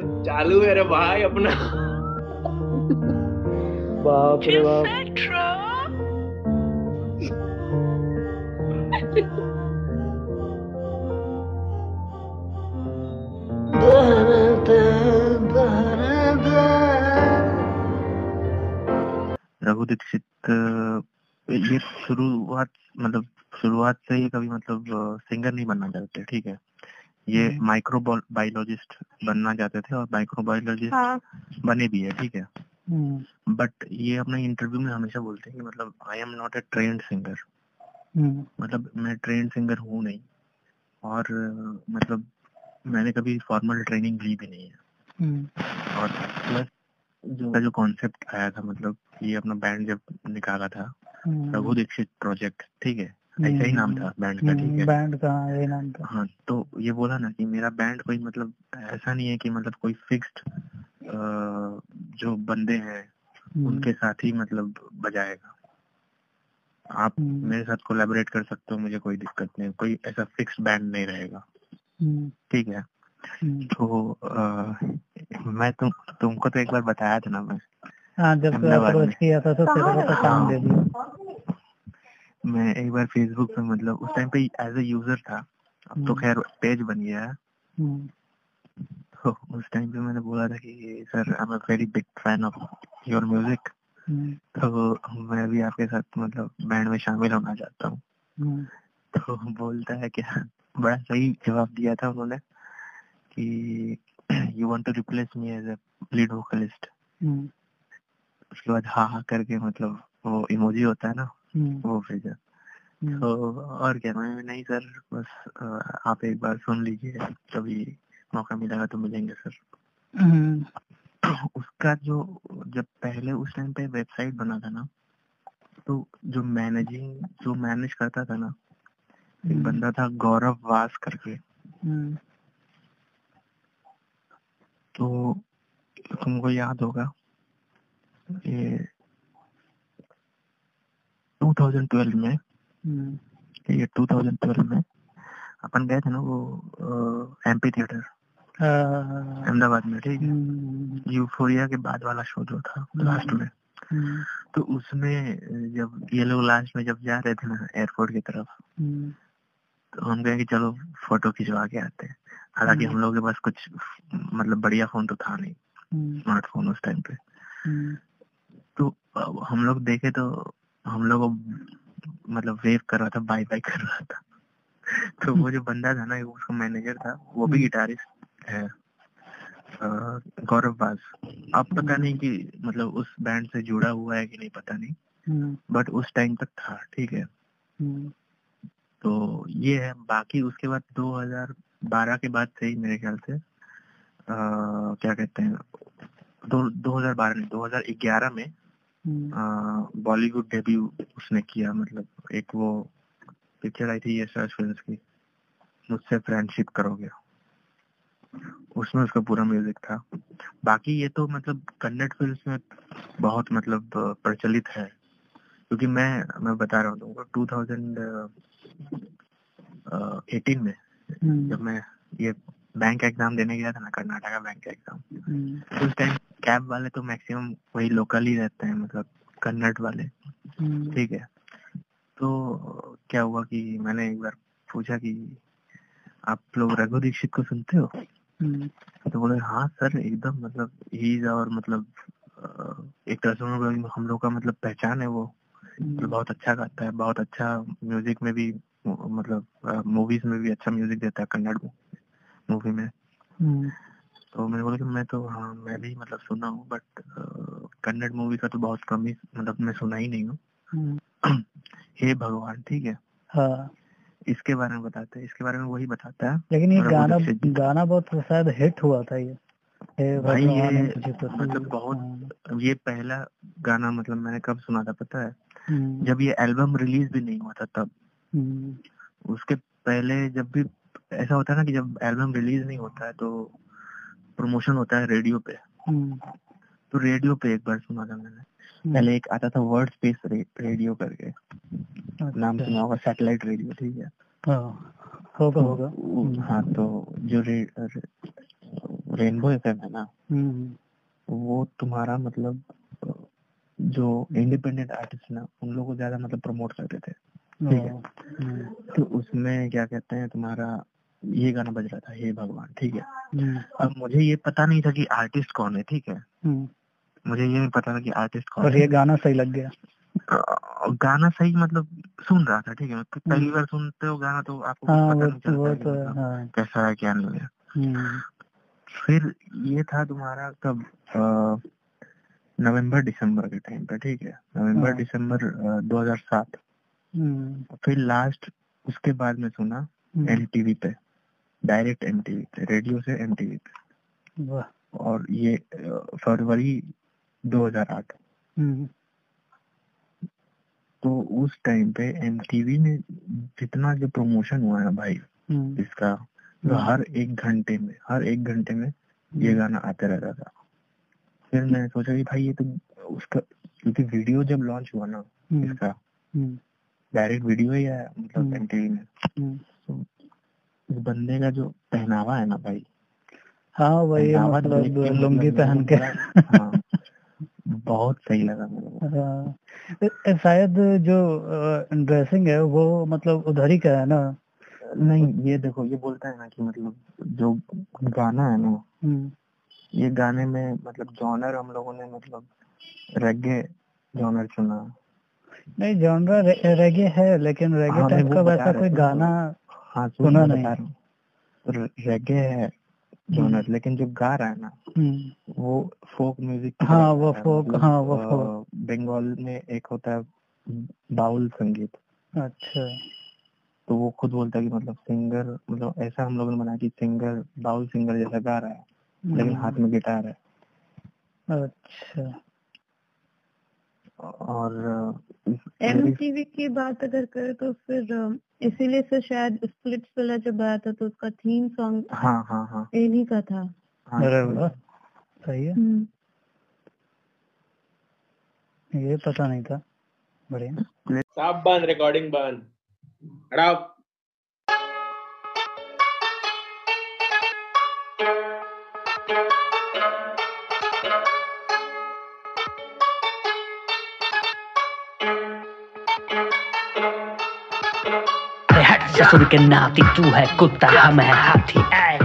चालू है रे भाई अपना। बाप रे बाप। रघु दीक्षित ये शुरुआत मतलब शुरुआत से ही कभी मतलब सिंगर नहीं बनना चाहते ठीक है? ये हम्म। माइक्रो बायोलॉजिस्ट बनना चाहते थे और माइक्रो बायोलॉजिस्ट हाँ। बने भी है ठीक है? हम्म, बट ये अपने इंटरव्यू में हमेशा बोलते हैं कि मतलब I am not a trained singer hmm, मतलब मैं ट्रेंड सिंगर हूँ नहीं। और मतलब मैंने कभी फॉर्मल ट्रेनिंग ली भी नहीं है। हम्म, और प्लस जो जो कॉन्सेप्ट आया था मतलब ये अपना बैंड जब निकाला था हम्म, रघु दीक्षित प्रोजेक्ट ठीक है? ऐसा ही नाम था बैंड का ठीक हम्म, है बैंड का हाँ, यही नाम था। हाँ तो ये बोला ना कि मेरा बैंड कोई मतलब ऐसा नहीं है कि मतलब कोई फिक्स्ड जो बंदे हैं हम्म, उनके साथ ही मतलब बजाएगा। आप हम्म। मेरे साथ कोलैबोरेट कर सकते हो मुझे कोई दिक्कत नहीं कोई ऐसा फिक्स बैंड नहीं रहेगा। हम्म, ठीक है? हम्म। तो अ, मैं तुम तुमको तो एक बार बताया था ना मैं हाँ जब अप्रोच किया था तो तेरे को तो काम दे दिया। मैं एक बार फेसबुक पे मतलब उस टाइम पे एज ए यूज़र था। अब तो हम्म। खैर पेज बन गया है। हम्म, तो उस टाइम पे मैंने बोला था कि sir I am a very big fan of your music तो मैं भी आपके साथ मतलब बैंड में शामिल होना चाहता हूँ। हम्म, तो बोलता है क्या बड़ा सही जवाब दिया था उन्होंने कि you want to replace me as a lead vocalist उसके बाद हाँ हाँ करके मतलब वो इमोजी होता है ना वो भेजा हम्म, तो और क्या? मैं नहीं सर बस आप एक बार सुन लीजिए कभी मौका मिलेगा तो मिलेंगे सर। हम्म, उसका जो जब पहले उस टाइम पे वेबसाइट बना था ना तो जो मैनेजिंग जो मैनेज करता था ना एक हम्म, बंदा था गौरव वास करके। हम्म, तो तुमको याद होगा ये 2012 में हम्म, ये 2012 में अपन गए थे ना वो एमपी थिएटर हाँ, अहमदाबाद में ठीक है। हम्म, यूफोरिया के बाद वाला शो जो था लास्ट में। हम्म, तो उसमें जब ये लोग लास्ट में जब जा रहे थे ना एयरपोर्ट की तरफ़ हम्म, तो हम गए कि चलो फ़ोटो खिंचवा के आते हैं। हालाँकि हम लोग के पास कुछ मतलब बढ़िया फ़ोन तो था नहीं हम्म, स्मार्टफ़ोन उस टाइम पे। हम्म, तो हम लोग देखे तो हम लोग मतलब वेव कर रहा था बाय बाय कर रहा था। तो वो जो बंदा था ना उसका मैनेजर था वो भी हम्म। गिटारिस्ट है गौरव बास अब पता नहीं कि मतलब उस बैंड से जुड़ा हुआ है कि नहीं पता नहीं। हम्म, बट उस टाइम तक था ठीक है। हम्म, तो ये है बाकी उसके बाद 2012 के बाद से ही मेरे ख्याल से आ, क्या कहते हैं दो 2012 नहीं 2011 में हम्म, बॉलीवुड डेब्यू उसने किया मतलब एक वो पिक्चर आई थी यशराज फ़िल्म की मुझसे फ्रेंडशिप करोगे। उसमें उसका पूरा म्यूज़िक था। बाकी ये तो मतलब कन्नड़ फ़िल्म में बहुत मतलब प्रचलित है। क्योंकि मैं मैं बता रहा हूँ तुमको 2018 में हम्म, जब मैं ये बैंक एग्ज़ाम देने गया था ना कर्नाटका बैंक एग्ज़ाम हम्म, तो उस टाइम कैब वाले तो मैक्सिमम वही लोकल ही रहते हैं मतलब कन्नड़ वाले। हम्म, ठीक है। तो क्या हुआ कि मैंने एक बार पूछा कि आप लोग रघु दीक्षित को सुनते हो? हम्म, तो बोले हाँ सर एकदम मतलब ही इज़ और मतलब एक तरह से हम लोग- का मतलब पहचान है वो। हम्म, बहुत अच्छा गाता है बहुत अच्छा म्यूज़िक में भी मतलब मूवीज़ में भी अच्छा म्यूज़िक देता है कन्नड़ में। मूवी में। हम्म, तो मैंने बोला कि मैं तो हाँ मैं भी मतलब सुना हूँ बट कन्नड़ मूवी का तो बहुत कम ही मतलब मैं सुना ही नहीं हूँ। हम्म, हे भगवान ठीक है? हाँ। इसके बारे में बताते हैं इसके बारे में वही बताता है। लेकिन ये गाना गाना बहुत शायद हिट हुआ था ये। भाई ये तो मतलब बहुत हाँ, ये पहला गाना मतलब मैंने कब सुना था पता है? हम्म, जब ये एल्बम रिलीज़ भी नहीं हुआ था तब। उसके पहले जब भी ऐसा होता है ना कि जब एल्बम रिलीज़ नहीं होता है तो प्रमोशन होता है रेडियो पे। हम्म, तो रेडियो पे एक बार सुना था मैंने। हम्म, पहले एक आता था वर्ड स्पेस रे, रेडियो करके। नाम अच्छा, सुना होगा सैटेलाइट रेडियो ठीक है? हाँ, होगा होगा। हाँ तो जो रे, रे, रेनबो एफएम है ना हम्म। वो तुम्हारा मतलब जो इंडिपेंडेंट आर्टिस्ट ना उन लोगों को ज़्यादा मतलब प्रमोट करते थे। ठीक है। हम्म, तो उसमें क्या कहते हैं तुम्हारा ये गाना बज रहा था हे भगवान ठीक है। हम्म, अब मुझे ये पता नहीं था कि आर्टिस्ट कौन है ठीक है। हम्म। मुझे ये नहीं पता था कि आर्टिस्ट कौन और है। ये गाना सही लग गया। गाना सही मतलब सुन रहा था ठीक है। पहली हम्म। बार सुनते हो गाना तो आपको हाँ पता नहीं चलता है तो मतलब हाँ। कैसा है क्या नहीं है। फिर ये था तुम्हारा कब? नवंबर दिसंबर के टाइम पे ठीक है। नवंबर हाँ। दिसंबर अ, 2007 हम्म, फिर लास्ट उसके बाद में सुना हम्म, एमटीवी पे। डायरेक्ट एमटीवी पे रेडियो से वाह। और ये फरवरी 2008 हम्म, तो उस टाइम पे एमटीवी में जितना जो प्रमोशन हुआ है भाई हम्म, इसका तो हम्म। हर एक घंटे में हर एक घंटे में ये गाना आते रहता था। फिर मैं सोचा कि भाई ये तो उसका क्योंकि वीडियो जब लॉन्च हुआ ना हम्म, इसका हम्म, डायरेक्ट वीडियो ही आया मतलब हम्म। एमटीवी में। हम्म। इस बंदे का जो पहनावा है ना भाई। हाँ वही पहनावा मतलब लुंगी पहन के हाँ, बहुत सही लगा को हाँ, शायद जो ड्रेसिंग है वो मतलब उधर ही का है ना? नहीं ये देखो ये बोलता है ना कि मतलब जो गाना है ना हम्म, ये गाने में मतलब जॉनर हम लोगों ने मतलब रेगे जॉनर चुना। नहीं जॉनरा रेगे है लेकिन रेगे हाँ, टाइप का वैसा कोई गाना हाँ सुना नहीं। बता रहा हूँ रेगे है जॉनर लेकिन जो गा रहा है ना हम्म, वो फोक म्यूज़िक हाँ, वो folk, हाँ, वो folk। बंगाल में एक होता है बाउल संगीत। अच्छा। तो वो खुद बोलता है कि मतलब सिंगर मतलब ऐसा हम लोगों ने बनाया कि सिंगर बाउल सिंगर जैसा गा रहा है लेकिन हाथ में गिटार है। अच्छा। और एम की बात अगर करें तो फिर इसीलिए से शायद स्प्लिट वाला जब आया था तो उसका थीम सॉन्ग हाँ हाँ हाँ। इन्हीं का था। हाँ सही है। हम्म। ये पता नहीं था बढ़िया। साफ़ बंद रिकॉर्डिंग बंद। हटाओ। ससुर के नाती तू है कुत्ता हम है हाथी। ऐ